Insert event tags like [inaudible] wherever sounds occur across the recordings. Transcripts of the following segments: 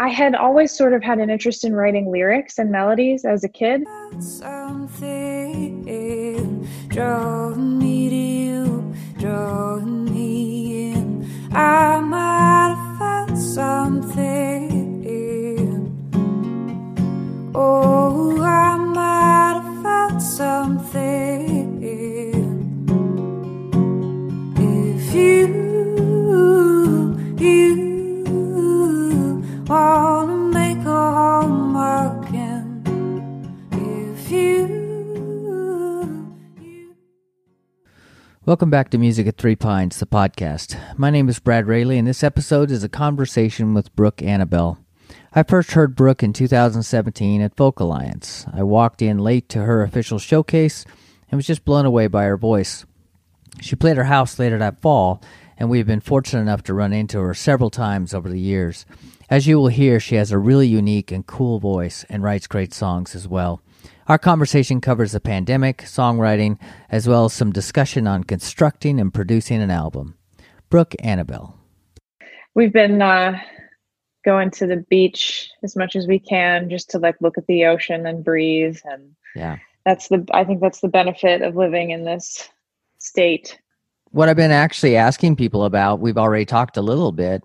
I had always sort of had an interest in writing lyrics and melodies as a kid. Something drawing me to you, drawing me in. I might have found something. Oh, I might have found something. Welcome back to Music at Three Pines, the podcast. My name is Brad Rayleigh, and this episode is a conversation with Brooke Annibale. I first heard Brooke in 2017 at Folk Alliance. I walked in late to her official showcase and was just blown away by her voice. She played her house later that fall, and we've been fortunate enough to run into her several times over the years. As you will hear, she has a really unique and cool voice and writes great songs as well. Our conversation covers the pandemic, songwriting, as well as some discussion on constructing and producing an album. Brooke Annibale. We've been uh, going to the beach as much as we can just to like look at the ocean and breathe. And Yeah. that's the, I think that's the benefit of living in this state. What I've been actually asking people about, we've already talked a little bit,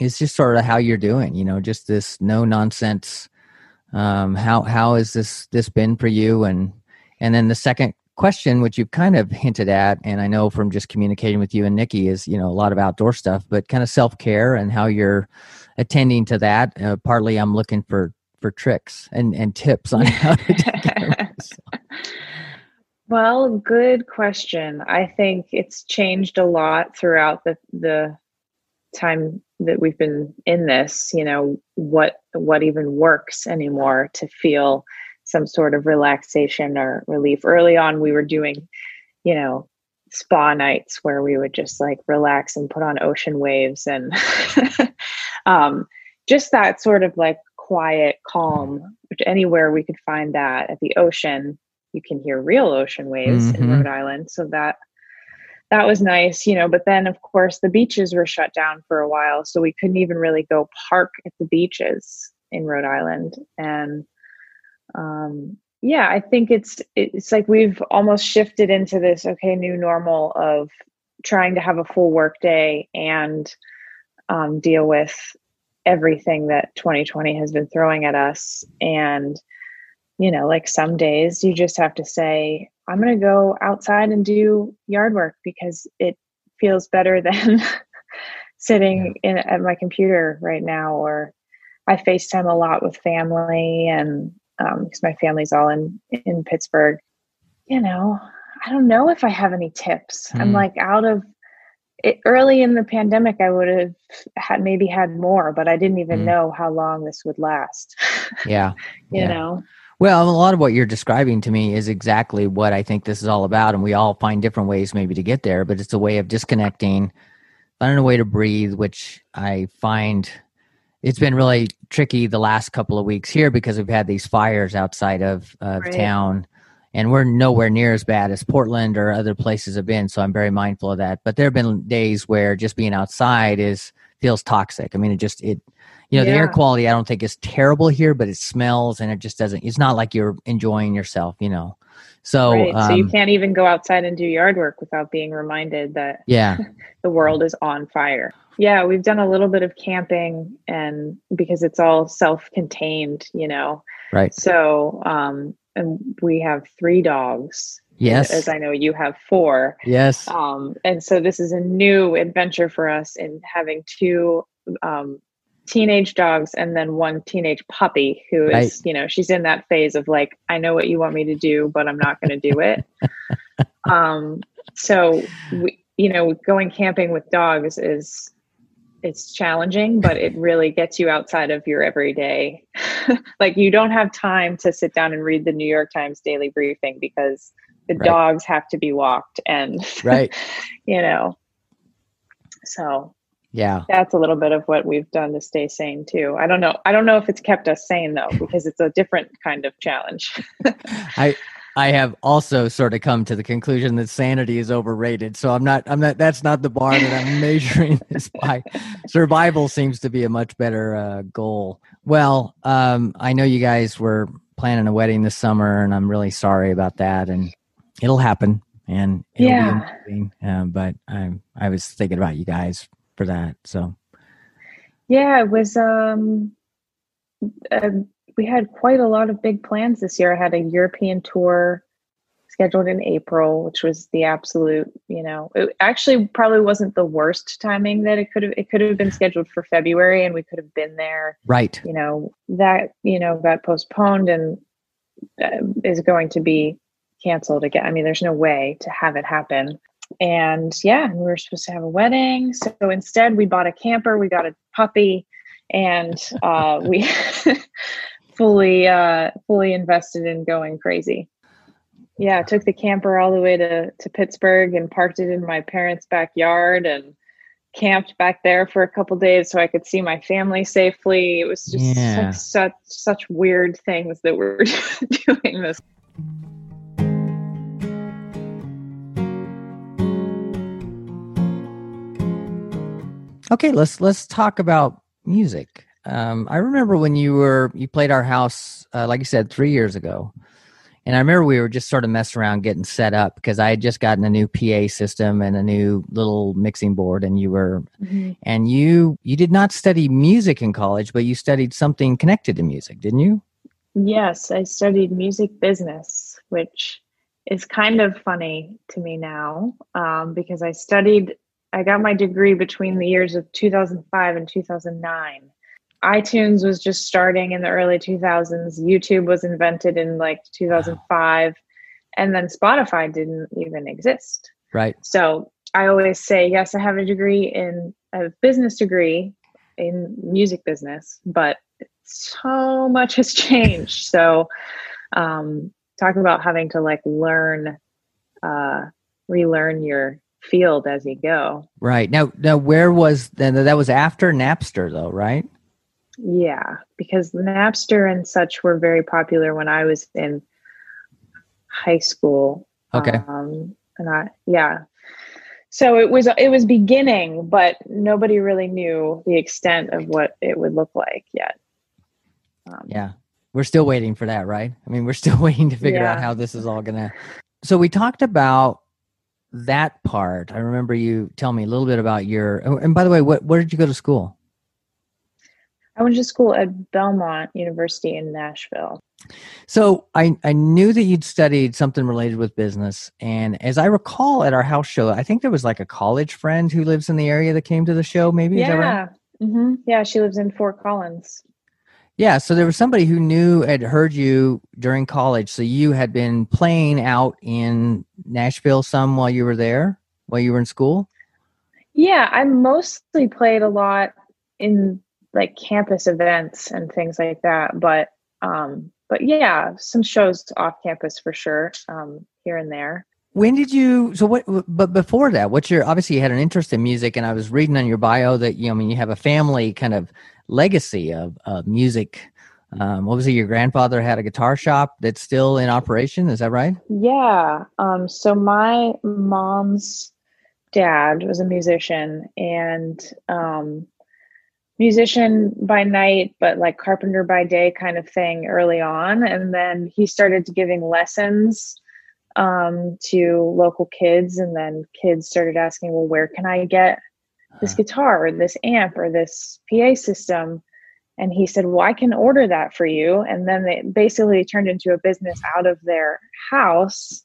is just sort of how you're doing, you know, just this no nonsense. Um, how how has this this been for you? And and then the second question, which you've kind of hinted at, and I know from just communicating with you and Nikki, is you know a lot of outdoor stuff, but kind of self care and how you're attending to that. Uh, partly, I'm looking for for tricks and and tips on how to take care of. [laughs] Well, good question. I think it's changed a lot throughout the the time that we've been in this, you know, what what even works anymore to feel some sort of relaxation or relief. Early on we were doing, you know, spa nights where we would just like relax and put on ocean waves and [laughs] um just that sort of like quiet calm which anywhere we could find that at the ocean you can hear real ocean waves in Mhm. Rhode Island. So that that was nice, you know. But then, of course, the beaches were shut down for a while, so we couldn't even really go park at the beaches in Rhode Island. And um, yeah, I think it's it's like we've almost shifted into this okay new normal of trying to have a full work day and um, deal with everything that 2020 has been throwing at us and you know, like some days you just have to say, I'm going to go outside and do yard work because it feels better [laughs] than sitting in at my computer right now. Or I FaceTime a lot with family and um, because my family's all in in Pittsburgh. You know, I don't know if I have any tips. I'm Mm. like out of it early in the pandemic. I would have had maybe had more, but I didn't even Mm. know how long this would last. [laughs] Yeah. you Yeah. know. Well, a lot of what you're describing to me is exactly what I think this is all about, and we all find different ways maybe to get there. But it's a way of disconnecting, finding a way to breathe, which I find it's been really tricky the last couple of weeks here because we've had these fires outside of, of Right. town, and we're nowhere near as bad as Portland or other places have been. So I'm very mindful of that. But there have been days where just being outside is feels toxic. I mean, it just it you know the air quality i don't think is terrible here but it smells and it just doesn't it's not like you're enjoying yourself you know so right. so you um, can't even go outside and do yard work without being reminded that yeah [laughs] the world is on fire. Yeah, we've done a little bit of camping and because it's all self-contained, you know. right So, um and we have 3 dogs. yes As I know you have 4. yes Um and so this is a new adventure for us in having two um teenage dogs and then one teenage puppy who is, Right. you know, she's in that phase of like I know what you want me to do, but I'm not going to do it. [laughs] um so we, you know, going camping with dogs is it's challenging, but it really gets you outside of your everyday. [laughs] like you don't have time to sit down and read the New York Times daily briefing because the Right. dogs have to be walked and [laughs] right you know. So yeah that's a little bit of what we've done to stay sane too. I don't know. I don't know if it's kept us sane though, because it's a different kind of challenge. [laughs] i I have also sort of come to the conclusion that sanity is overrated. So I'm not, I'm not, that's not the bar that I'm measuring [laughs] this by. Survival seems to be a much better uh, goal. Well, um, I know you guys were planning a wedding this summer, and I'm really sorry about that. And it'll happen, and it'll Yeah. Uh, but I'm, I was thinking about you guys for that. So Yeah, it was. Um, uh, we had quite a lot of big plans this year. I had a European tour scheduled in April, which was the absolute. You know, it actually probably wasn't the worst timing that it could have. It could have been scheduled for February, and we could have been there. right, You know, that you know got postponed and uh, is going to be canceled again. I mean, there's no way to have it happen. And yeah, and we were supposed to have a wedding. So instead, we bought a camper, we got a puppy, and uh, we [laughs] fully uh, fully invested in going crazy. Yeah, took the camper all the way to to Pittsburgh and parked it in my parents' backyard and camped back there for a couple days so I could see my family safely. It was just Yeah. like such such weird things that we're [laughs] doing this. Okay, let's let's talk about music. Um, I remember when you were you played our house, uh, like you said, three years ago, and I remember we were just sort of messing around getting set up because I had just gotten a new PA system and a new little mixing board, and you were and you you did not study music in college, but you studied something connected to music, didn't you? Yes, I studied music business, which is kind of funny to me now um, because I studied, I got my degree between the years of 2005 and 2009. iTunes was just starting in the early 2000s, YouTube was invented in like 2005, and then Spotify didn't even exist. Right. So I always say, yes, I have a degree in a business degree in music business, but so much has changed. So, um, talk about having to like learn, uh, relearn your field as you go. Right now, now where was then? That was after Napster, though, right? Yeah, because Napster and such were very popular when I was in high school. Okay. Um, and I, yeah. So it was it was beginning, but nobody really knew the extent of what it would look like yet. Um, Yeah. We're still waiting for that, right? I mean, we're still [laughs] waiting to figure out how this is all going to. So we talked about that part. I remember you tell me a little bit about your. oh, And by the way, what where did you go to school? I went to school at Belmont University in Nashville. So I I knew that you'd studied something related with business, and as I recall at our house show, I think there was like a college friend who lives in the area that came to the show. Maybe is that right? Yeah. hmm Yeah, she lives in Fort Collins. Yeah, so there was somebody who knew had heard you during college. So you had been playing out in Nashville some while you were there, while you were in school. Yeah, I mostly played a lot in like campus events and things like that, but um but yeah, some shows off campus for sure, um here and there. When did you? So what? But before that, what's your? Obviously, you had an interest in music, and I was reading on your bio that you know, I mean, you have a family kind of legacy of of music. Um, what was it? Your grandfather had a guitar shop that's still in operation. Is that right? Yeah. Um, so my mom's dad was a musician and um, musician by night, but like carpenter by day kind of thing early on. And then he started giving lessons um, to local kids. And then kids started asking, well, where can I get this guitar or this amp or this PA system? And he said, Well, I can order that for you. And then they basically turned into a business out of their house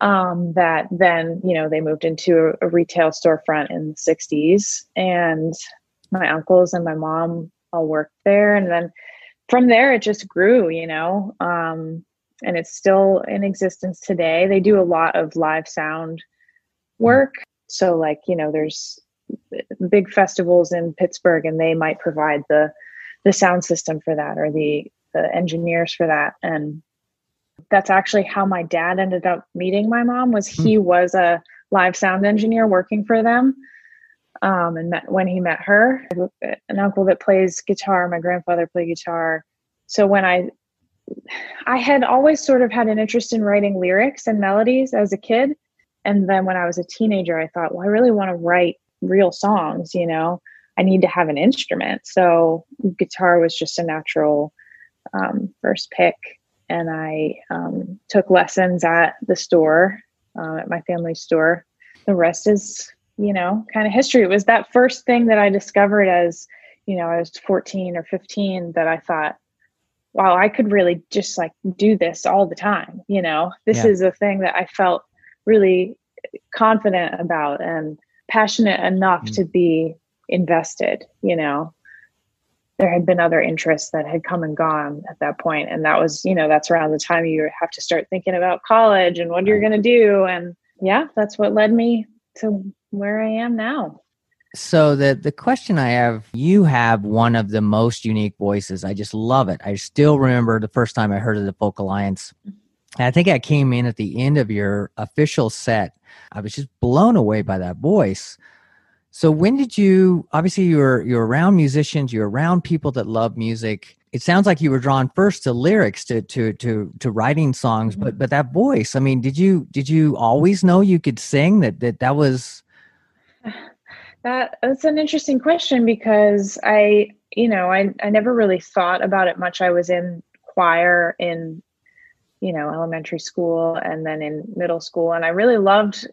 um, that then, you know, they moved into a, a retail storefront in the 60s. And my uncles and my mom all worked there. And then from there, it just grew, you know, um, and it's still in existence today. They do a lot of live sound work. So, like, you know, there's big festivals in Pittsburgh and they might provide the the sound system for that or the the engineers for that. And that's actually how my dad ended up meeting my mom was he was a live sound engineer working for them um, and met, when he met her an uncle that plays guitar my grandfather played guitar. So when i I had always sort of had an interest in writing lyrics and melodies as a kid. And then when I was a teenager, I thought, well, I really want to write real songs, you know, I need to have an instrument. So guitar was just a natural um, first pick. And I um, took lessons at the store, uh, at my family store. The rest is, you know, kind of history. It was that first thing that I discovered as, you know, I was 14 or 15 that I thought, wow, I could really just like do this all the time. You know, this Yeah. is a thing that I felt really confident about and passionate enough Mm. to be invested, you know. There had been other interests that had come and gone at that point, And that was, you know, that's around the time you have to start thinking about college and what you're going to do. And yeah, that's what led me to where I am now. So the the question I have, you have one of the most unique voices. I just love it. I still remember the first time I heard of the Folk Alliance. I think I came in at the end of your official set. I was just blown away by that voice. So when did you obviously you're you're around musicians, you're around people that love music. It sounds like you were drawn first to lyrics to to to to writing songs, but but that voice, I mean, did you did you always know you could sing that that that was [sighs] That that's an interesting question because I, you know, I I never really thought about it much. I was in choir in, you know, elementary school and then in middle school, and I really loved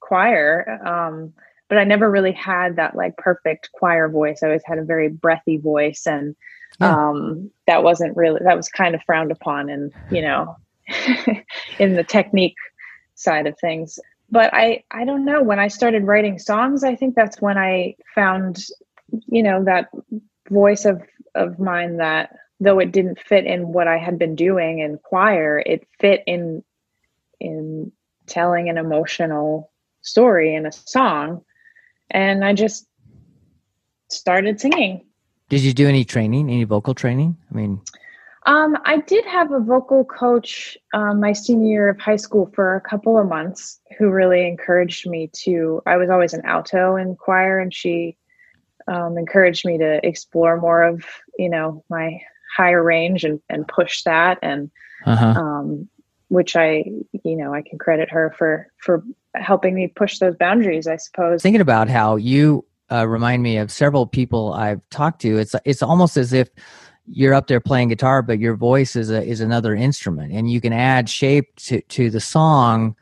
choir. Um, but I never really had that like perfect choir voice. I always had a very breathy voice, and Yeah. um, that wasn't really that was kind of frowned upon, and you know, [laughs] in the technique side of things but i i don't know when i started writing songs i think that's when i found you know that voice of of mine that though it didn't fit in what i had been doing in choir it fit in in telling an emotional story in a song and i just started singing Did you do any training, any vocal training? I mean, Um, I did have a vocal coach um, my senior year of high school for a couple of months who really encouraged me to. I was always an alto in choir, and she um, encouraged me to explore more of you know my higher range and, and push that, and uh-huh. um, which I you know I can credit her for for helping me push those boundaries. I suppose. thinking about how you uh, remind me of several people I've talked to. It's it's almost as if you're up there playing guitar, but your voice is a, is another instrument, and you can add shape to to the song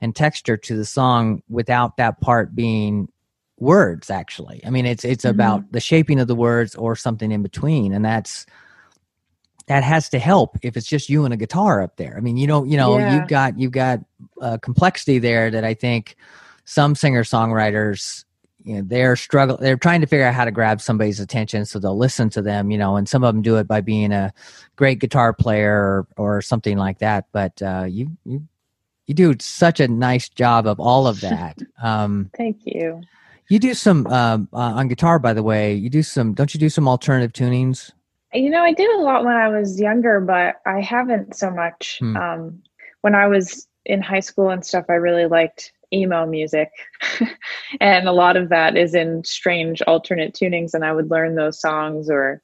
and texture to the song without that part being words. Actually, I mean, it's it's Mhm. about the shaping of the words or something in between, and that's that has to help if it's just you and a guitar up there. I mean, you don't, you know, Yeah. you've got you've got uh, complexity there that I think some singer songwriters you know they're struggle they're trying to figure out how to grab somebody's attention so they'll listen to them you know and some of them do it by being a great guitar player or, or something like that but uh you you you do such a nice job of all of that [laughs] um Thank you. you do some um uh, on guitar by the way you do some don't you do some alternative tunings You know, I did a lot when I was younger, but I haven't so much. Hmm. Um, when I was in high school and stuff, I really liked emo music. [laughs] and a lot of that is in strange alternate tunings, and I would learn those songs or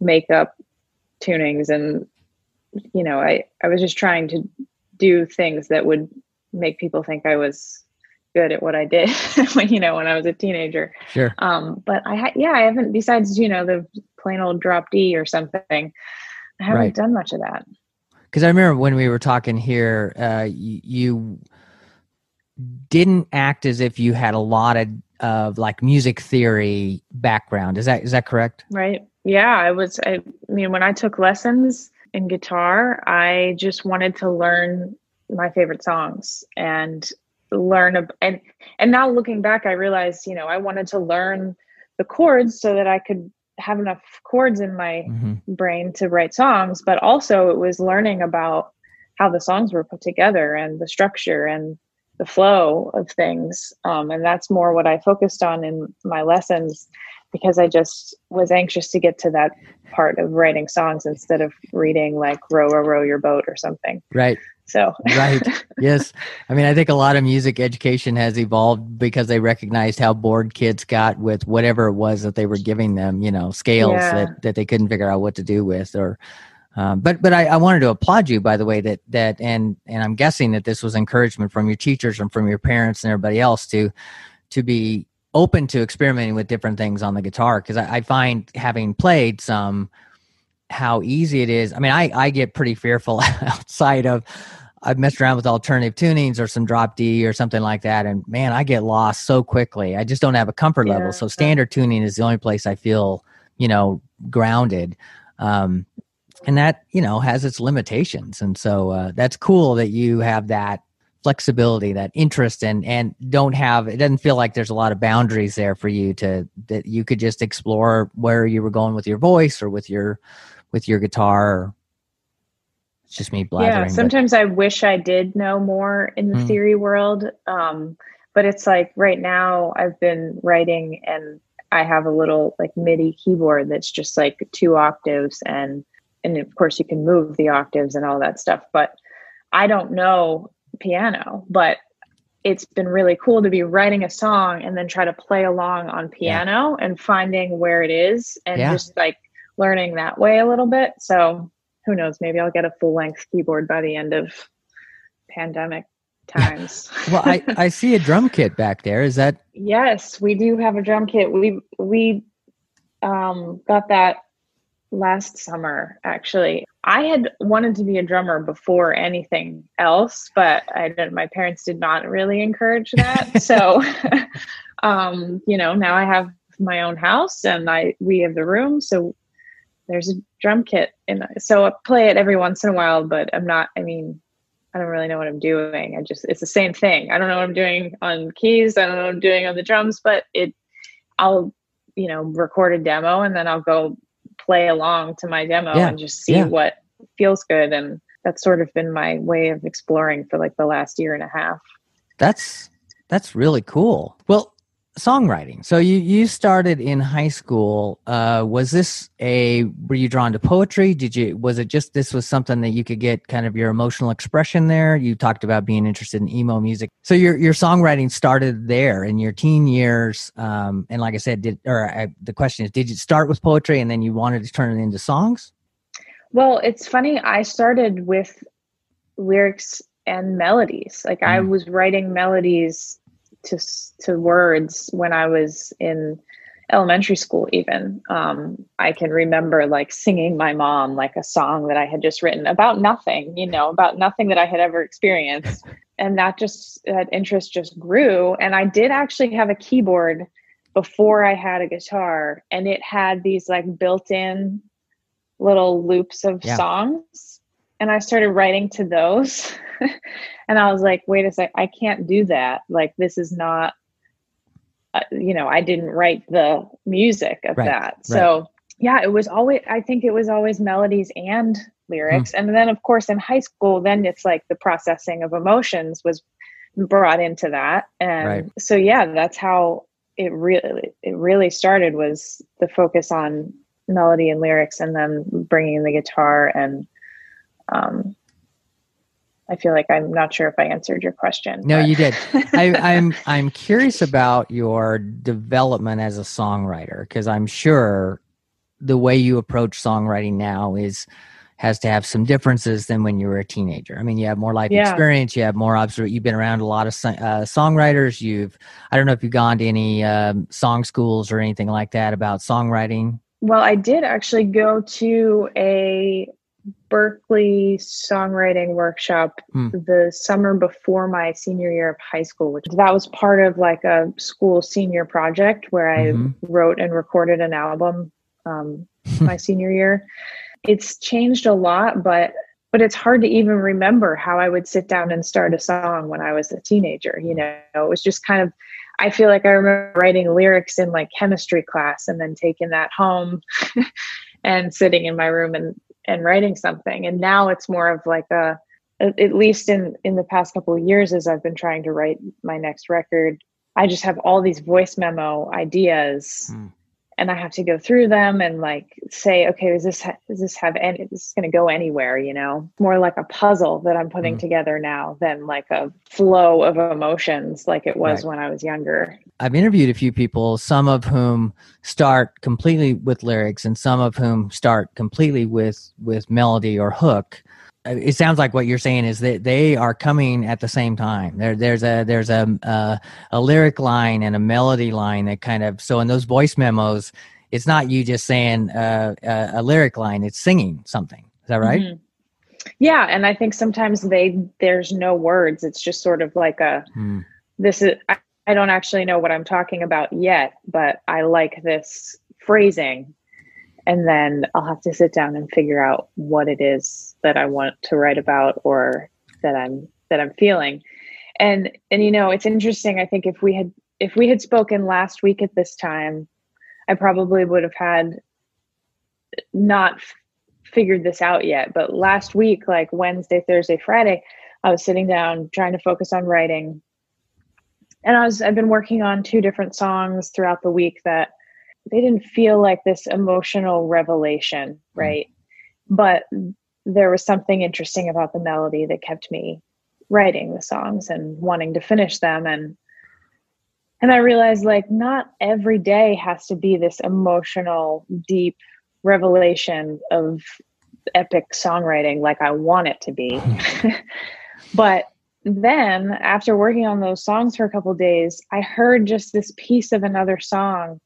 make up tunings. And, you know, I, I was just trying to do things that would make people think I was good at what I did [laughs] when, you know, when I was a teenager sure um but i ha- yeah i haven't besides you know the plain old drop d or something i haven't Right. done much of that because I remember when we were talking here, uh, you, you didn't act as if you had a lot of of like music theory background. Is that is that correct? right yeah i was i mean when i took lessons in guitar i just wanted to learn my favorite songs and learn ab- and and now looking back i realized you know i wanted to learn the chords so that i could have enough chords in my hmm brain to write songs, but also it was learning about how the songs were put together and the structure and the flow of things. Um, and that's more what I focused on in my lessons because I just was anxious to get to that part of writing songs instead of reading like row, row, row your boat or something. Right, So, right. [laughs] yes, I mean I think a lot of music education has evolved because they recognized how bored kids got with whatever it was that they were giving them. You know, scales Yeah. that that they couldn't figure out what to do with, or Um, but but I, I wanted to applaud you by the way that that and and I'm guessing that this was encouragement from your teachers and from your parents and everybody else to to be open to experimenting with different things on the guitar because I, I find having played some how easy it is. I mean, I I get pretty fearful [laughs] outside of I've messed around with alternative tunings or some drop D or something like that, and man, I get lost so quickly. I just don't have a comfort Yeah. level. So standard tuning is the only place I feel you know grounded. Um, and that you know has its limitations and so uh, that's cool that you have that flexibility that interest and and don't have it doesn't feel like there's a lot of boundaries there for you to that you could just explore where you were going with your voice or with your with your guitar it's just me blathering yeah but- sometimes i wish i did know more in the Mm. theory world um, but it's like right now i've been writing and i have a little like midi keyboard that's just like two octaves and and of course you can move the octaves and all that stuff but i don't know piano but it's been really cool to be writing a song and then try to play along on piano and finding where it is and Yeah. just like learning that way a little bit. So who knows? Maybe i'll get a full length keyboard by the end of pandemic [laughs] times. Well i i [laughs] see a drum kit back there. Is that? Yes we do have a drum kit. We we um got that last summer actually. I had wanted to be a drummer before anything else but i didn't my parents did not really encourage that. [laughs] So um you know now i have my own house and i we have the room. So there's a drum kit and so i play it every once in a while but i'm not i mean i don't really know what i'm doing. I just it's the same thing. I don't know what i'm doing on keys. I don't know what i'm doing on the drums but it i'll you know record a demo and then i'll go play along to my demo Yeah, and just see yeah. what feels good. And that's sort of been my way of exploring for like the last year and a half. That's that's really cool. Well, songwriting. So you you started in high school. Uh, was this a were you drawn to poetry? Did you was it just this was something that you could get kind of your emotional expression there? You talked about being interested in emo music. So your your songwriting started there in your teen years. Um, and like I said, did or uh, the question is, did you start with poetry and then you wanted to turn it into songs? Well, it's funny. I started with lyrics and melodies. Like I Mm. was writing melodies to to words when I was in elementary school. Even um, I can remember like singing my mom like a song that I had just written about nothing. You know, about nothing that I had ever experienced, [laughs] and that just that interest just grew. And I did actually have a keyboard before I had a guitar, and it had these like built-in little loops of Yeah. songs and i started writing to those [laughs] and i was like wait a sec i can't do that. Like this is not uh, you know i didn't write the music of Right, that. so yeah it was always i think it was always melodies and lyrics. And then of course in high school then it's like the processing of emotions was brought into that. And Right. so yeah that's how it really it really started was the focus on melody and lyrics and then bringing the guitar and um i feel like i'm not sure if i answered your question No, but- you did. [laughs] I, I'm I'm curious about your development as a songwriter because I'm sure the way you approach songwriting now is has to have some differences than when you were a teenager. I mean, you have more life Yeah. experience, you have more observ. You've been around a lot of uh, songwriters. You've I don't know if you've gone to any um, song schools or anything like that about songwriting. well i did actually go to a berklee songwriting workshop Hmm. the summer before my senior year of high school which that was part of like a school senior project where i Mhm. wrote and recorded an album um, [laughs] my senior year it's changed a lot but but it's hard to even remember how i would sit down and start a song when i was a teenager you know it was just kind of i feel like i remember writing lyrics in like chemistry class and then taking that home [laughs] and sitting in my room and and writing something and now it's more of like a at least in in the past couple of years as i've been trying to write my next record i just have all these voice memo ideas Hmm. And I have to go through them and like say, okay, does this ha- does this have any? Is This is going to go anywhere, you know? More like a puzzle that I'm putting Mm. together now than like a flow of emotions like it was Right. when I was younger. I've interviewed a few people, some of whom start completely with lyrics, and some of whom start completely with with melody or hook. Uh, It sounds like what you're saying is that they are coming at the same time. There, there's a there's a, a a lyric line and a melody line that kind of so in those voice memos, it's not you just saying uh, a, a lyric line; it's singing something. Is that right? Mhm. Yeah, and I think sometimes they there's no words. It's just sort of like a Hmm. this is I, I don't actually know what I'm talking about yet, but I like this phrasing. And then I'll have to sit down and figure out what it is that I want to write about or that I'm that I'm feeling. And and you know, it's interesting. I think if we had if we had spoken last week at this time, I probably would have had not figured this out yet. But last week, like Wednesday, Thursday, Friday, I was sitting down trying to focus on writing and I was I've been working on two different songs throughout the week that they didn't feel like this emotional revelation, mm. right? But there was something interesting about the melody that kept me writing the songs and wanting to finish them and and I realized like not every day has to be this emotional deep revelation of epic songwriting like I want it to be. Hmm. [laughs] but then after working on those songs for a couple days i heard just this piece of another song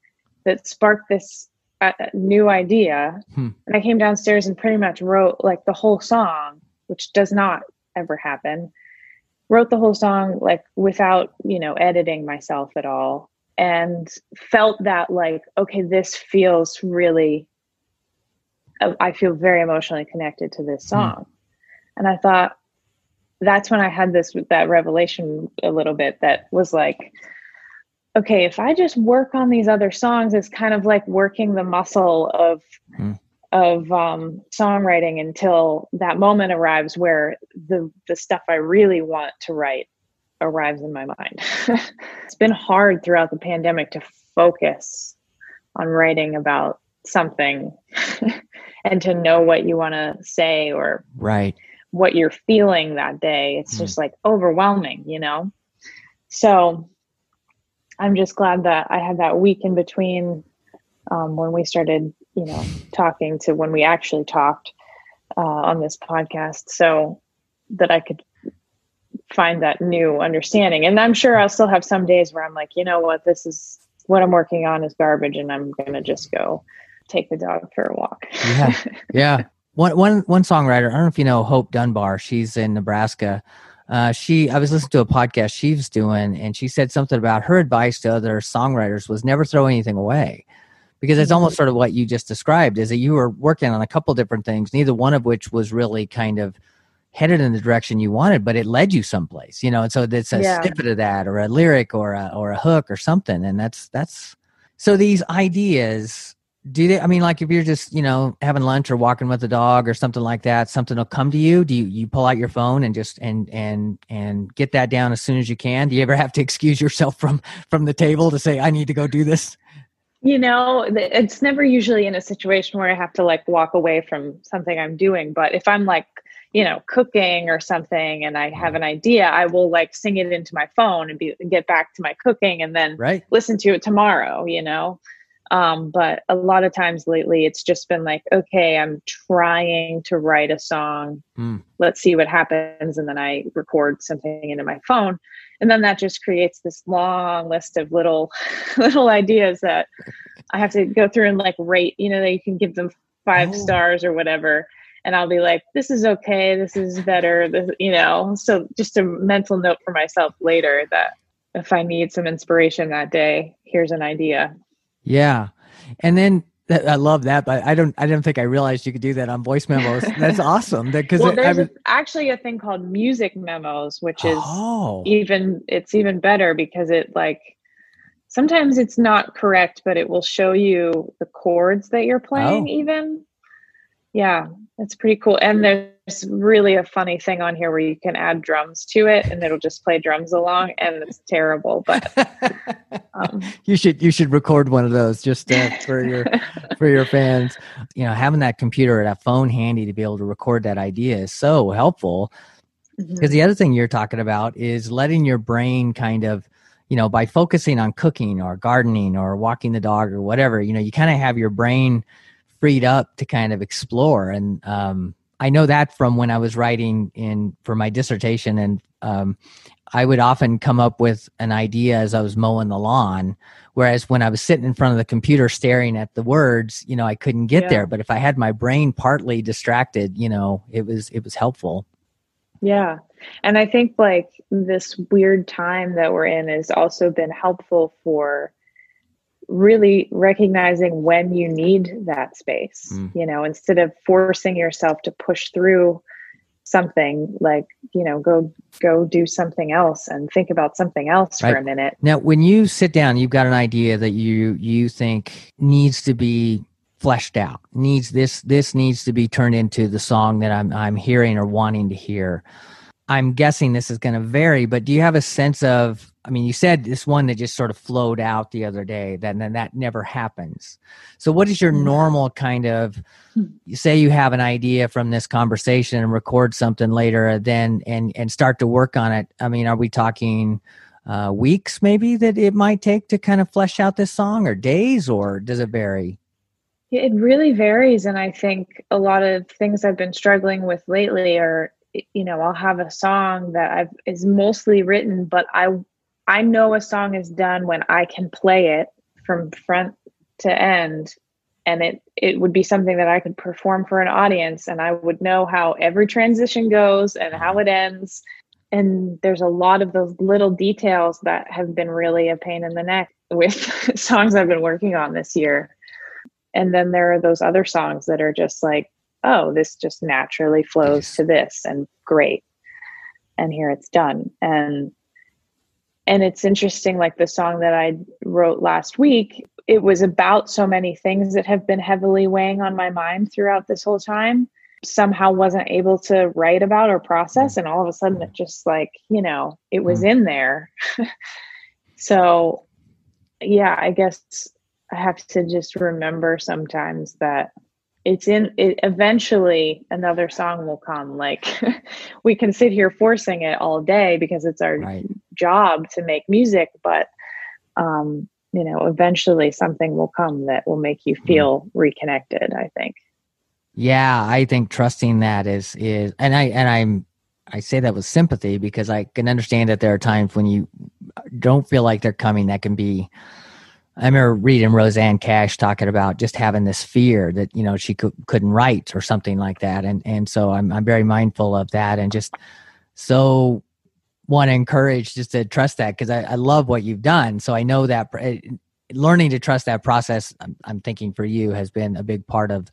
that sparked this uh, new idea. Hmm. and i came downstairs and pretty much wrote like the whole song which does not ever happen. Wrote the whole song like without you know editing myself at all and felt that like okay this feels really uh, i feel very emotionally connected to this song. And i thought that's when I had this that revelation a little bit that was like, okay, if I just work on these other songs, it's kind of like working the muscle of Hmm. of um, songwriting until that moment arrives where the the stuff I really want to write arrives in my mind. [laughs] it's been hard throughout the pandemic to focus on writing about something [laughs] and to know what you want to say or Right. what you're feeling that day. It's Mm. just like overwhelming, you know? So I'm just glad that I had that week in between um, when we started, you know, talking to when we actually talked uh, on this podcast so that I could find that new understanding. And I'm sure I'll still have some days where I'm like, you know what, this is what I'm working on is garbage and I'm going to just go take the dog for a walk. Yeah. [laughs] yeah. One one one songwriter. I don't know if you know Hope Dunbar. She's in Nebraska. Uh, she I was listening to a podcast she was doing, and she said something about her advice to other songwriters was never throw anything away, because it's almost sort of what you just described. Is that you were working on a couple different things, neither one of which was really kind of headed in the direction you wanted, but it led you someplace. You know, and so it's a Yeah. snippet of that, or a lyric, or a or a hook, or something, and that's that's so these ideas do they i mean like if you're just you know having lunch or walking with the dog or something like that something will come to you do you you pull out your phone and just and and and get that down as soon as you can do you ever have to [laughs] excuse yourself from from the table to say i need to go do this You know, it's never usually in a situation where I have to like walk away from something I'm doing. But if I'm like, you know, cooking or something and I have an idea, I will like sing it into my phone and be get back to my cooking and then right listen to it tomorrow, you know. Um, but a lot of times lately it's just been like, okay, I'm trying to write a song. Hmm. Let's see what happens. And then I record something into my phone. And then that just creates this long list of little [laughs] little ideas that [laughs] I have to go through and like rate, you know, that you can give them five Oh. stars or whatever. And I'll be like, this is okay, this is better, this, you know. So just a mental note for myself later that if I need some inspiration that day, here's an idea. Yeah and then that, i love that but i don't i didn't think i realized you could do that on voice memos [laughs] that's awesome because Well, there's a, actually a thing called music memos, which is oh even it's even better because it like sometimes it's not correct, but it will show you the chords that you're playing. Oh. Even, yeah, it's pretty cool. And there's really a funny thing on here where you can add drums to it and it'll just play drums along and it's terrible but [laughs] um, you should you should record one of those just uh, [laughs] for your for your fans you know having that computer or that phone handy to be able to record that idea is so helpful because mhm. the other thing you're talking about is letting your brain kind of you know by focusing on cooking or gardening or walking the dog or whatever you know you kind of have your brain freed up to kind of explore and um, i know that from when i was writing in for my dissertation and um, i would often come up with an idea as i was mowing the lawn whereas when i was sitting in front of the computer staring at the words you know i couldn't get Yeah. there but if i had my brain partly distracted you know it was it was helpful Yeah. And I think like this weird time that we're in has also been helpful for really recognizing when you need that space. Mm. You know, instead of forcing yourself to push through something like, you know, go go do something else and think about something else for a minute. Now, when you sit down, you've got an idea that you you think needs to be fleshed out. Needs this this needs to be turned into the song that I'm I'm hearing or wanting to hear. I'm guessing this is going to vary, but do you have a sense of? I mean, you said this one that just sort of flowed out the other day, then then that never happens. So, what is your normal kind of? Hmm. You say you have an idea from this conversation and record something later, then and and start to work on it. I mean, are we talking? uh, weeks maybe that it might take to kind of flesh out this song or days or does it vary It really varies. And I think a lot of things I've been struggling with lately are, you know, I'll have a song that I've is mostly written, but I I know a song is done when I can play it from front to end. And it it would be something that I could perform for an audience and I would know how every transition goes and how it ends. And there's a lot of those little details that have been really a pain in the neck with [laughs] songs I've been working on this year and then there are those other songs that are just like oh this just naturally flows to this and great. And here it's done. And and it's interesting like the song that i wrote last week it was about so many things that have been heavily weighing on my mind throughout this whole time somehow wasn't able to write about or process mm. and all of a sudden it just like you know it was mm. in there. [laughs] So yeah i guess i have to just remember sometimes that it's in it eventually another song will come. Like [laughs] we can sit here forcing it all day because it's our right. job to make music but um you know eventually something will come that will make you feel reconnected i think. Yeah i think trusting that is is and i and i'm i say that with sympathy because i can understand that there are times when you don't feel like they're coming that can be i remember reading rosanne cash talking about just having this fear that you know she could, couldn't write or something like that. And and so i'm, I'm very mindful of that and just so want to encourage just to trust that because I, I love what you've done. So i know that learning to trust that process I'm, I'm thinking for you has been a big part of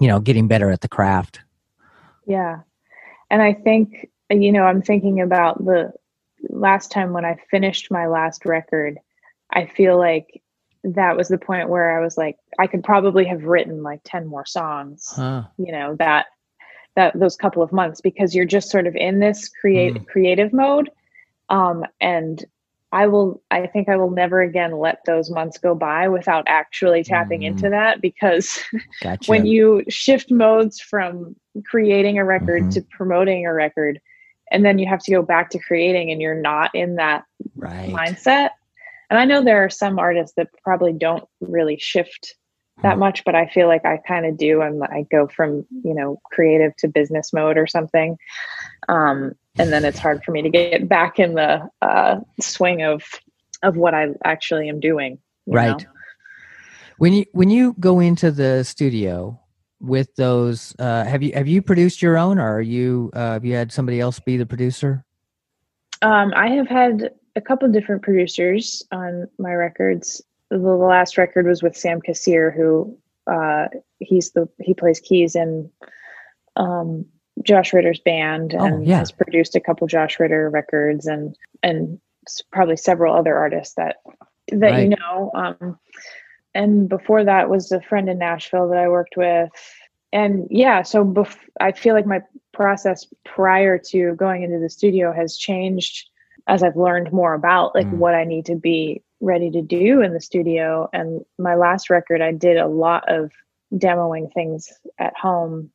you know getting better at the craft. Yeah. And I think, you know, I'm thinking about the last time when I finished my last record, I feel like that was the point where I was like, I could probably have written like 10 more songs, huh you know, that, that those couple of months because you're just sort of in this create creative mode. Um, and I will, I think I will never again let those months go by without actually tapping Mm. into that because [laughs] gotcha when you shift modes from creating a record Mhm. to promoting a record and then you have to go back to creating and you're not in that right mindset and i know there are some artists that probably don't really shift that Mhm. much but i feel like i kind of do and i go from you know creative to business mode or something um, and then it's hard for me to get back in the uh, swing of of what i actually am doing right know? when you when you go into the studio with those uh have you have you produced your own or are you uh have you had somebody else be the producer Um, I have had a couple different producers on my records. The last record was with Sam Kassirer, who uh, he's the he plays keys in um, Josh Ritter's band Oh, and yeah. has produced a couple Josh Ritter records and and probably several other artists that that Right. you know. Um, and before that was a friend in Nashville that I worked with. and yeah, so bef- I feel like my process prior to going into the studio has changed as I've learned more about like Mm. what I need to be ready to do in the studio. And my last record, I did a lot of demoing things at home,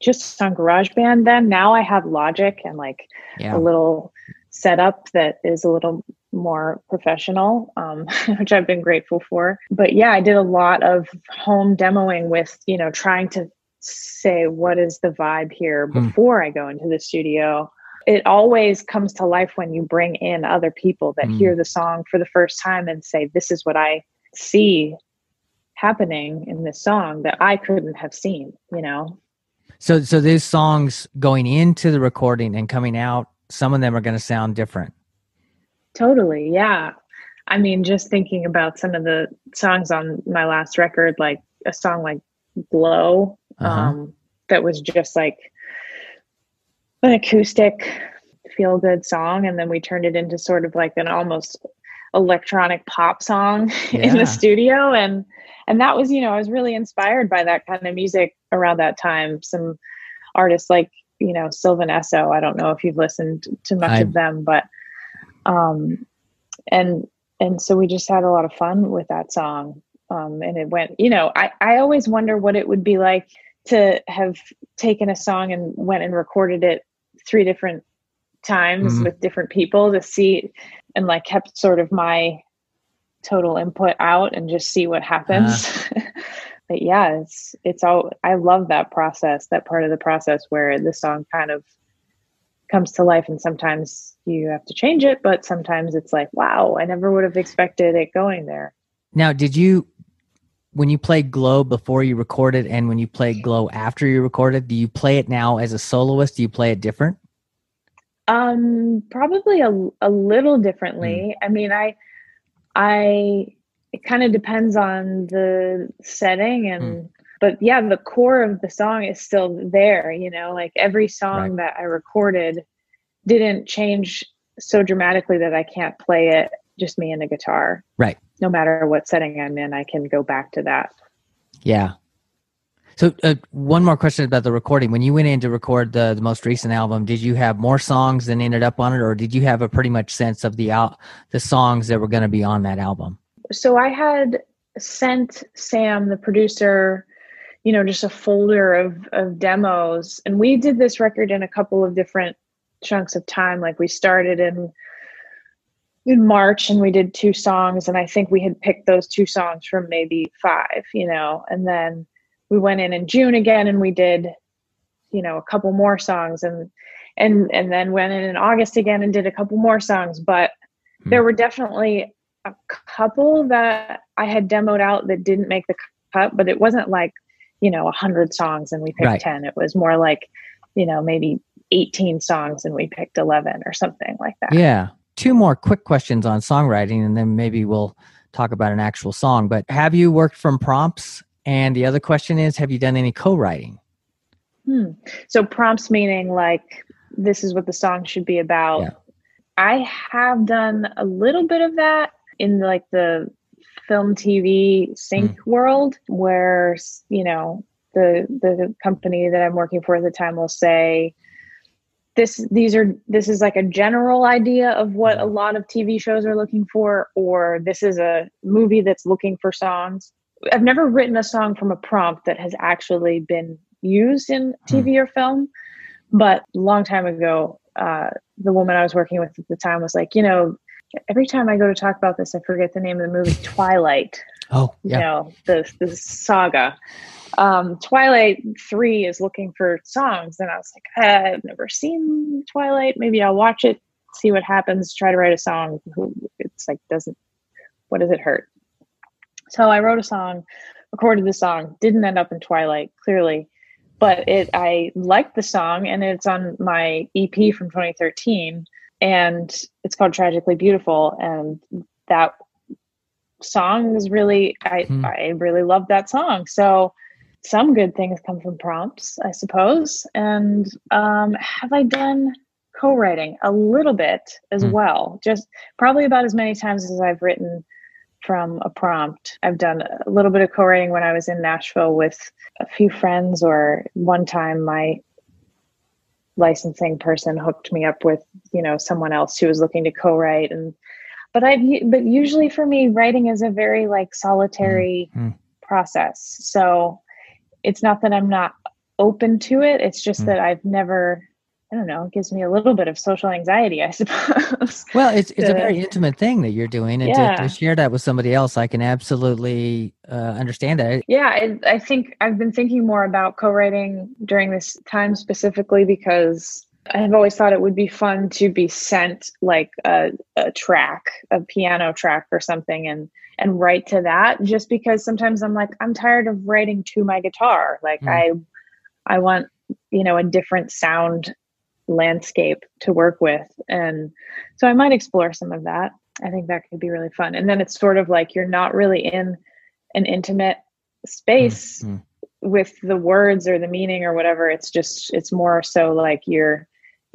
just on GarageBand. Then now I have Logic and like Yeah. a little setup that is a little more professional, um, [laughs] which I've been grateful for. But yeah, I did a lot of home demoing with, you know, trying to say what is the vibe here Hmm. before I go into the studio. It always comes to life when you bring in other people that Hmm. hear the song for the first time and say, This is what I see happening in this song that I couldn't have seen, you know? So so these songs going into the recording and coming out, some of them are going to sound different. Totally. Yeah. I mean, just thinking about some of the songs on my last record, like a song like Glow, Uh-huh. um, that was just like an acoustic feel good song. And then we turned it into sort of like an almost electronic pop song [laughs] in the studio. And, and that was, you know, I was really inspired by that kind of music around that time. Some artists like, you know, Sylvan Esso. I don't know if you've listened to much I- of them, but, um, and, and so we just had a lot of fun with that song. Um, and it went, you know, I, I always wonder what it would be like to have taken a song and went and recorded it three different times Mhm. with different people to see and like kept sort of my total input out and just see what happens. [laughs] but yeah, it's it's all I love that process, that part of the process where the song kind of comes to life and sometimes you have to change it, but sometimes it's like, wow, I never would have expected it going there. Now, did you when you play Glow before you record it and when you play Glow after you record it, do you play it now as a soloist? Do you play it different? Um, probably a, a little differently. I mean, I, I, it kind of depends on the setting and, but yeah, the core of the song is still there, you know, like every song that I recorded didn't change so dramatically that I can't play it just me and a guitar. Right. No matter what setting I'm in, I can go back to that. Yeah. So, uh, one more question about the recording. When you went in to record the, the most recent album, did you have more songs than ended up on it, or did you have a pretty much sense of the out the songs that were going to be on that album? so I had sent Sam, the producer, you know, just a folder of of demos, and we did this record in a couple of different chunks of time. Like we started in in March, and we did two songs, and I think we had picked those two songs from maybe five, you know, and then we went in in June again, and we did, you know, a couple more songs, and and and then went in in August again and did a couple more songs, but Hmm. there were definitely a couple that I had demoed out that didn't make the cut, but it wasn't like, you know, a hundred songs and we picked Right. 10. It was more like, you know, maybe 18 songs and we picked 11 or something like that. Yeah. Two more quick questions on songwriting, and then maybe we'll talk about an actual song. But have you worked from prompts? And the other question is, have you done any co-writing? Hmm. So prompts meaning like, this is what the song should be about. Yeah. I have done a little bit of that in like the film TV sync world where, you know, the the company that I'm working for at the time will say this these are this is like a general idea of what a lot of TV shows are looking for or this is a movie that's looking for songs. I've never written a song from a prompt that has actually been used in TV or film, but a long time ago uh, the woman I was working with at the time was like, you know, every time I go to talk about this, I forget the name of the movie, Twilight. Oh, You yeah. know, the the saga. Um, Twilight Three is looking for songs, and I was like, I've never seen Twilight. Maybe I'll watch it, see what happens, try to write a song. It's like doesn't. What does it hurt? So I wrote a song, recorded the song, didn't end up in Twilight, clearly, but it I liked the song and it's on my EP from 2013 and it's called Tragically Beautiful and that song is really I Hmm. I really love that song. So some good things come from prompts, I suppose. And um have I done co-writing a little bit as Hmm. well. Just probably about as many times as I've written from a prompt. I've done a little bit of co-writing when I was in Nashville with a few friends or one time my licensing person hooked me up with, you know, someone else who was looking to co-write and but I've but usually for me writing is a very like solitary Mm-hmm. process. So it's not that I'm not open to it. It's just Mm. that I've never I don't know, it gives me a little bit of social anxiety, I [laughs] suppose. Well, it's it's a very intimate thing that you're doing, and to, to share that with somebody else, I can absolutely uh, understand that. Yeah, I, I think I've been thinking more about co-writing during this time specifically because I've always thought it would be fun to be sent like a, a track, a piano track or something, and and write to that. Just because sometimes I'm like I'm tired of writing to my guitar. Like Mm. I I want you know a different sound landscape to work with, and so I might explore some of that. I think that could be really fun. And then it's sort of like you're not really in an intimate space Mm, with the words or the meaning or whatever it's just it's more so like you're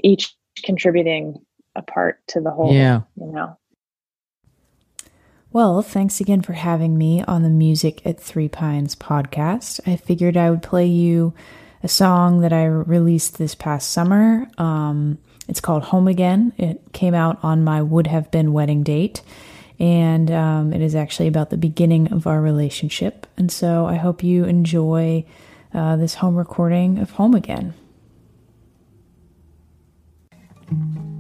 each contributing a part to the whole Yeah. you know Well, thanks again for having me on the Music at Three Pines podcast. I figured I would play you a song that I released this past summer. Um, it's called Home Again. It came out on my would have been wedding date, and um, it is actually about the beginning of our relationship. And so I hope you enjoy uh, this home recording of Home Again. Thank you.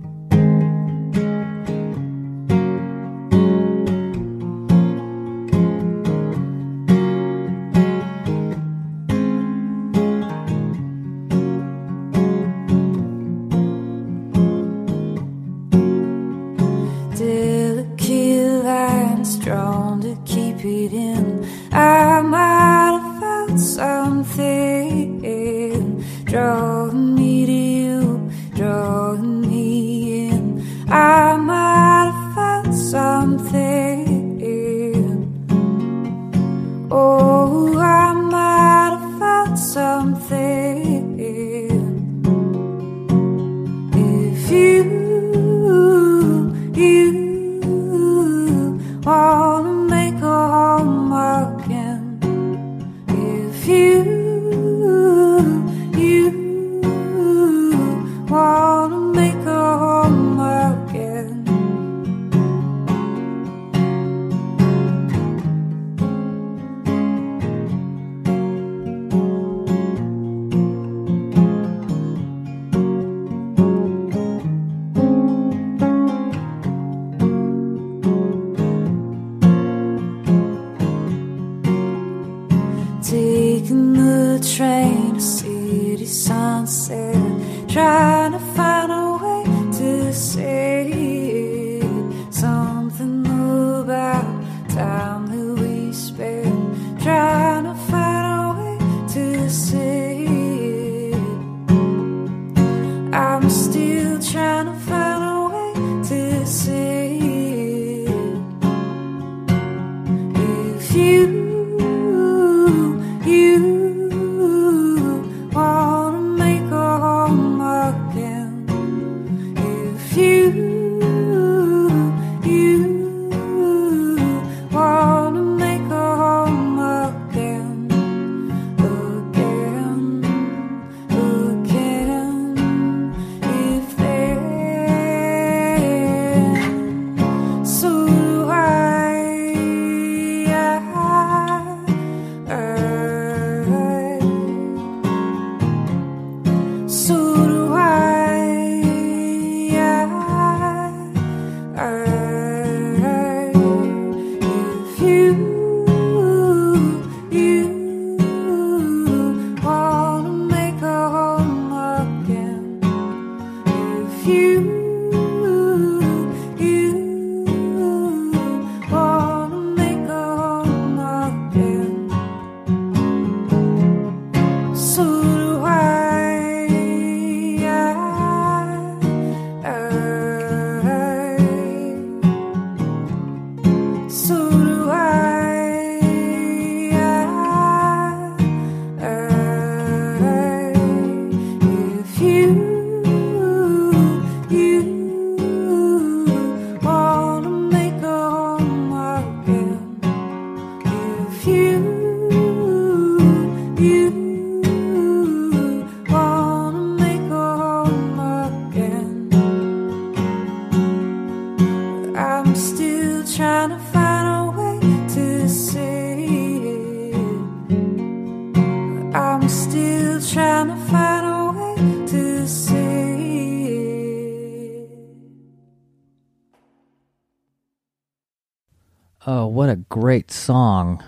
Oh, what a great song.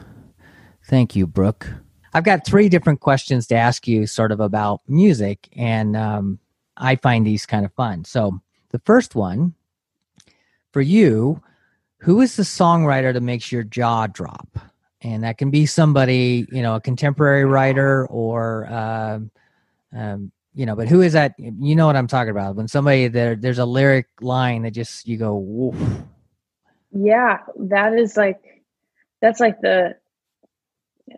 Thank you, Brooke. I've got three different questions to ask you, sort of about music, and um, I find these kind of fun. So, the first one for you who is the songwriter that makes your jaw drop? And that can be somebody, you know, a contemporary writer or, uh, um, you know, but who is that? You know what I'm talking about. When somebody there, there's a lyric line that just you go, woof. Yeah, that is like that's like the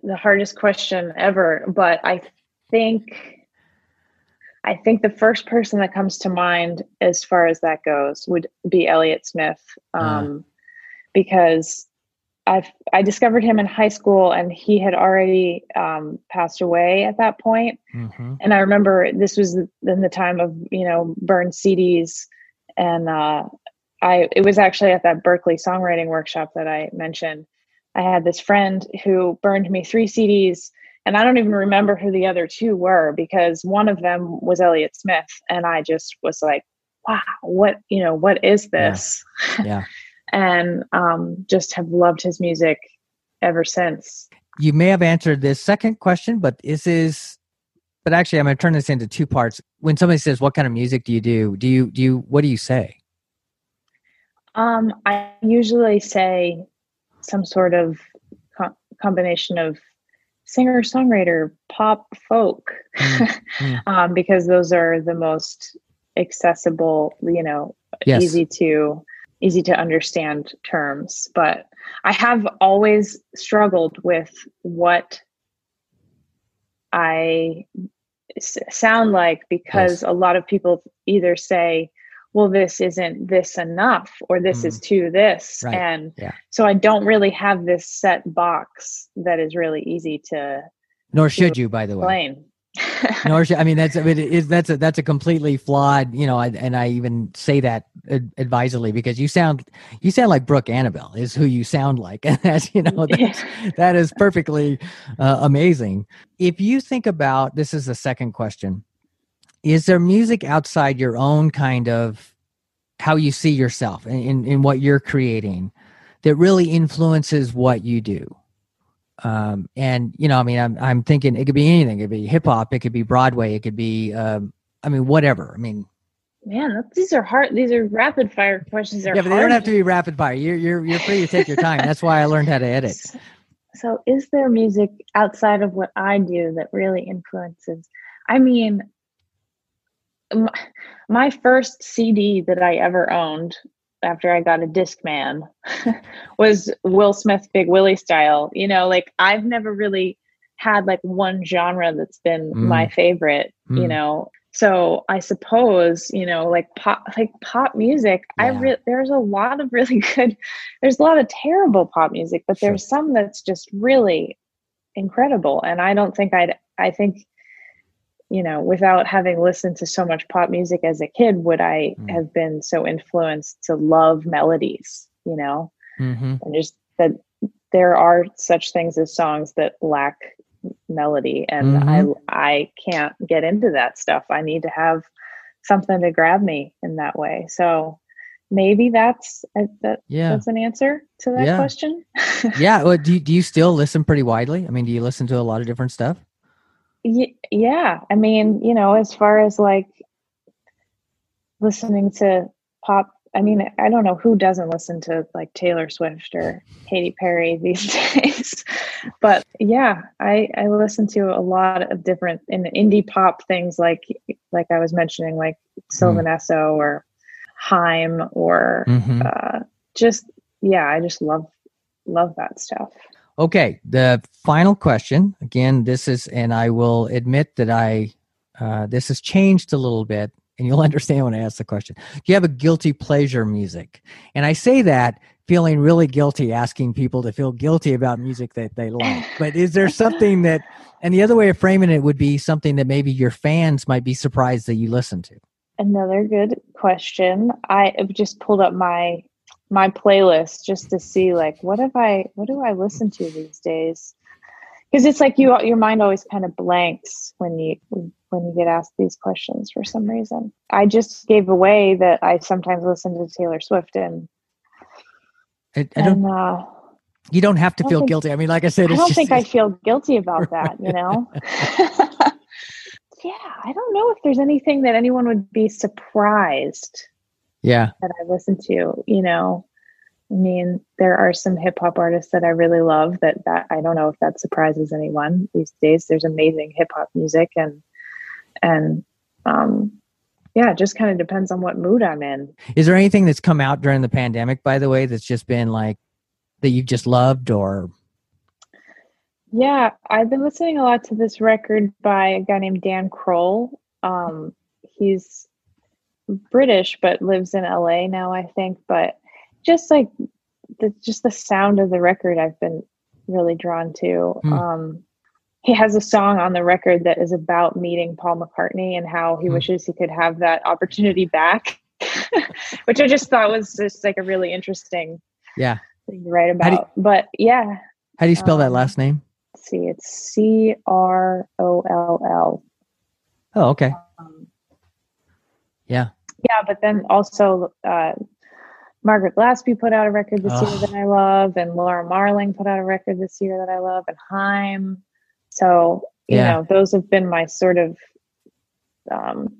the hardest question ever. But I think I think the first person that comes to mind as far as that goes would be Elliott Smith, um, uh. because I I discovered him in high school and he had already um, passed away at that point. Mm-hmm. And I remember this was in the time of you know burned CDs, and uh, I it was actually at that Berklee songwriting workshop that I mentioned. I had this friend who burned me three CDs and I don't even remember who the other two were because one of them was Elliott Smith. And I just was like, wow, what, you know, what is this? Yeah. [laughs] yeah. and um, just have loved his music ever since. You may have answered this second question, but this is, but actually, I'm going to turn this into two parts. When somebody says, "What kind of music do you do?" Do you do you what do you say? Um, I usually say some sort of co- combination of singer songwriter pop folk [laughs] mm, um, because those are the most accessible you know yes. easy to easy to understand terms but i have always struggled with what i s- sound like because yes. a lot of people either say well this isn't this enough or this mm. is too this. Right. and yeah. so i don't really have this set box that is really easy to nor should to you by the way. [laughs] nor should i mean that's i mean is that's a that's a completely flawed you know and i even say that advisedly because you sound you sound like brooke annibale is who you sound like. And [laughs] that's you know that's, that is perfectly uh, amazing. If you think about this is the second question is there music outside your own kind of how you see yourself in, in, in what you're creating that really influences what you do? Um, and you know, I mean, I'm I'm thinking it could be anything. It could be hip hop. It could be Broadway. It could be, um, I mean, whatever. I mean, man, these are hard. These are rapid fire questions. yeah, but they don't have to be rapid fire. You're you're you're free to take your time. That's why I learned how to edit. [laughs] So, is there music outside of what I do that really influences? I mean, my first CD that I ever owned after I got a Discman [laughs] was Will Smith Big Willie style. You know, like I've never really had like one genre that's been mm. my favorite, mm. you know. So I suppose, you know, like pop like pop music, yeah. I re- there's a lot of really [laughs] good there's a lot of terrible pop music, but there's some that's just really incredible and I don't think I'd I think you know, without having listened to so much pop music as a kid, would I mm. have been so influenced to love melodies, you know? Mm-hmm. And just that there are such things as songs that lack melody and mm-hmm. I I can't get into that stuff. I need to have something to grab me in that way. So maybe that's a, that, yeah. that's an answer to that yeah. question. [laughs] yeah. Well, do you, do you still listen pretty widely? I mean, do you listen to a lot of different stuff? Yeah i mean you know as far as like listening to pop i mean i don't know who doesn't listen to like taylor swift or katy perry these [laughs] days but yeah i i listen to a lot of different in indie pop things like like i was mentioning like sylvan mm. or haim or mm-hmm. uh, just yeah i just love love that stuff Okay, the final question. Again, this is, and I will admit that I, uh, this has changed a little bit, and you'll [laughs] understand when I ask the question. Do you have a guilty pleasure music? And I say that feeling really guilty, asking people to feel guilty about music that they like. [laughs] But is there something that, and the other way of framing it would be something that maybe your fans might be surprised that you listen to? Another good question. I have just pulled up my my playlist just to see like what have I what do I listen to these days? because it's like you your mind always kind of blanks when you when you get asked these questions for some reason. I just gave away that I sometimes listen to Taylor Swift and I, I don't. and uh, you don't have to don't feel think- guilty. I mean, like I said, I don't just, think I feel guilty about that, you know? [laughs] [laughs] yeah, I don't know if there's anything that anyone would be surprised yeah. that I listen to, you know? I mean, there are some hip hop artists that I really love that that I don't know if that surprises anyone these days. There's amazing hip hop music and and um yeah, it just kind of depends on what mood I'm in. Is there anything that's come out during the pandemic, by the way, that's just been like that you've just loved or Yeah, I've been listening a lot to this record by a guy named Dan Croll. Um, he's British but lives in LA now, I think. But just like the just the sound of the record, I've been really drawn to. Hmm. Um, he has a song on the record that is about meeting Paul McCartney and how he Hmm. wishes he could have that opportunity back, [laughs] which I just thought was just like a really interesting yeah? thing to write do you- about. but yeah, How do you spell that Um, last name? let's see, it's C R O L L. Oh, okay. Yeah. Yeah, but then also uh, Margaret Glaspy put out a record this year that I love, and Laura Marling put out a record this year that I love, and Haim. So you Yeah. know, those have been my sort of um,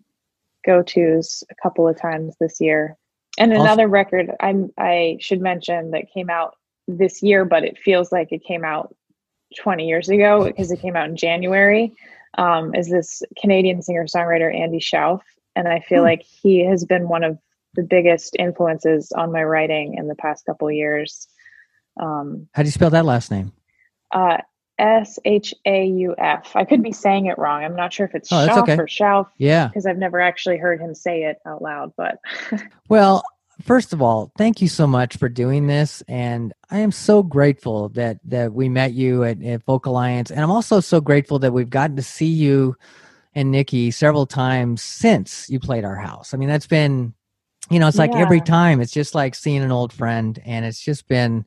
go tos a couple of times this year. And Also- another record I'm I should mention that came out this year, but it feels like it came out 20 years ago because it came out in January. Um, is this Canadian singer songwriter Andy Shauf, and I feel Hmm. like he has been one of the biggest influences on my writing in the past couple of years. Um, How do you spell that last name? uh, S H A U F. I could be saying it wrong. I'm not sure if it's Oh, Shauf okay. or Shauf Yeah. because I've never actually heard him say it out loud. But [laughs] Well, first of all, thank you so much for doing this, and I am so grateful that that we met you at, at Folk Alliance, and I'm also so grateful that we've gotten to see you and Nikki several times since you played our house. I mean, that's been, you know, it's like every time it's just like seeing an old friend, and it's just been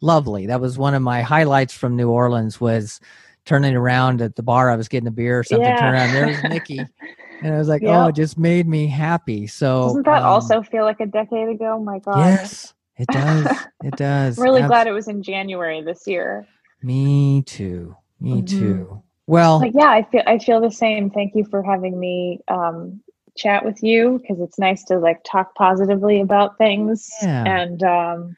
lovely. That was one of my highlights from New Orleans was turning around at the bar. I was getting a beer or something. Yeah. Turn around, there's Nikki. And I was like, Yeah. [laughs] oh, it just made me happy. So doesn't that um, also feel like a decade ago? My God. Yes, it does. [laughs] It does. I'm really Abs- glad it was in January this year. Me too. Me Mhm. too. Well, Like, yeah, I feel I feel the same. Thank you for having me um, chat with you because it's nice to like talk positively about things. Yeah. And um,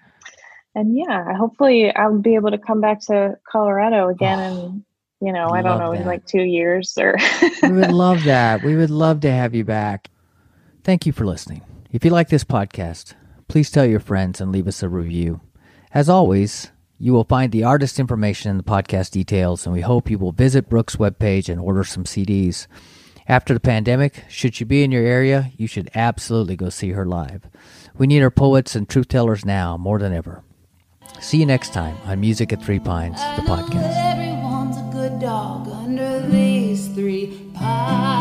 and yeah, hopefully I'll be able to come back to Colorado again in [sighs] you know I don't know in like two years or. we would [laughs] love that. We would love to have you back. Thank you for listening. If you like this podcast, please tell your friends and leave us a review. As always, you will find the artist information in the podcast details, and we hope you will visit Brooke's webpage and order some CDs. After the pandemic, should you be in your area, you should absolutely go see her live. We need our poets and truth tellers now more than ever. See you next time on Music at Three Pines, the I know that podcast.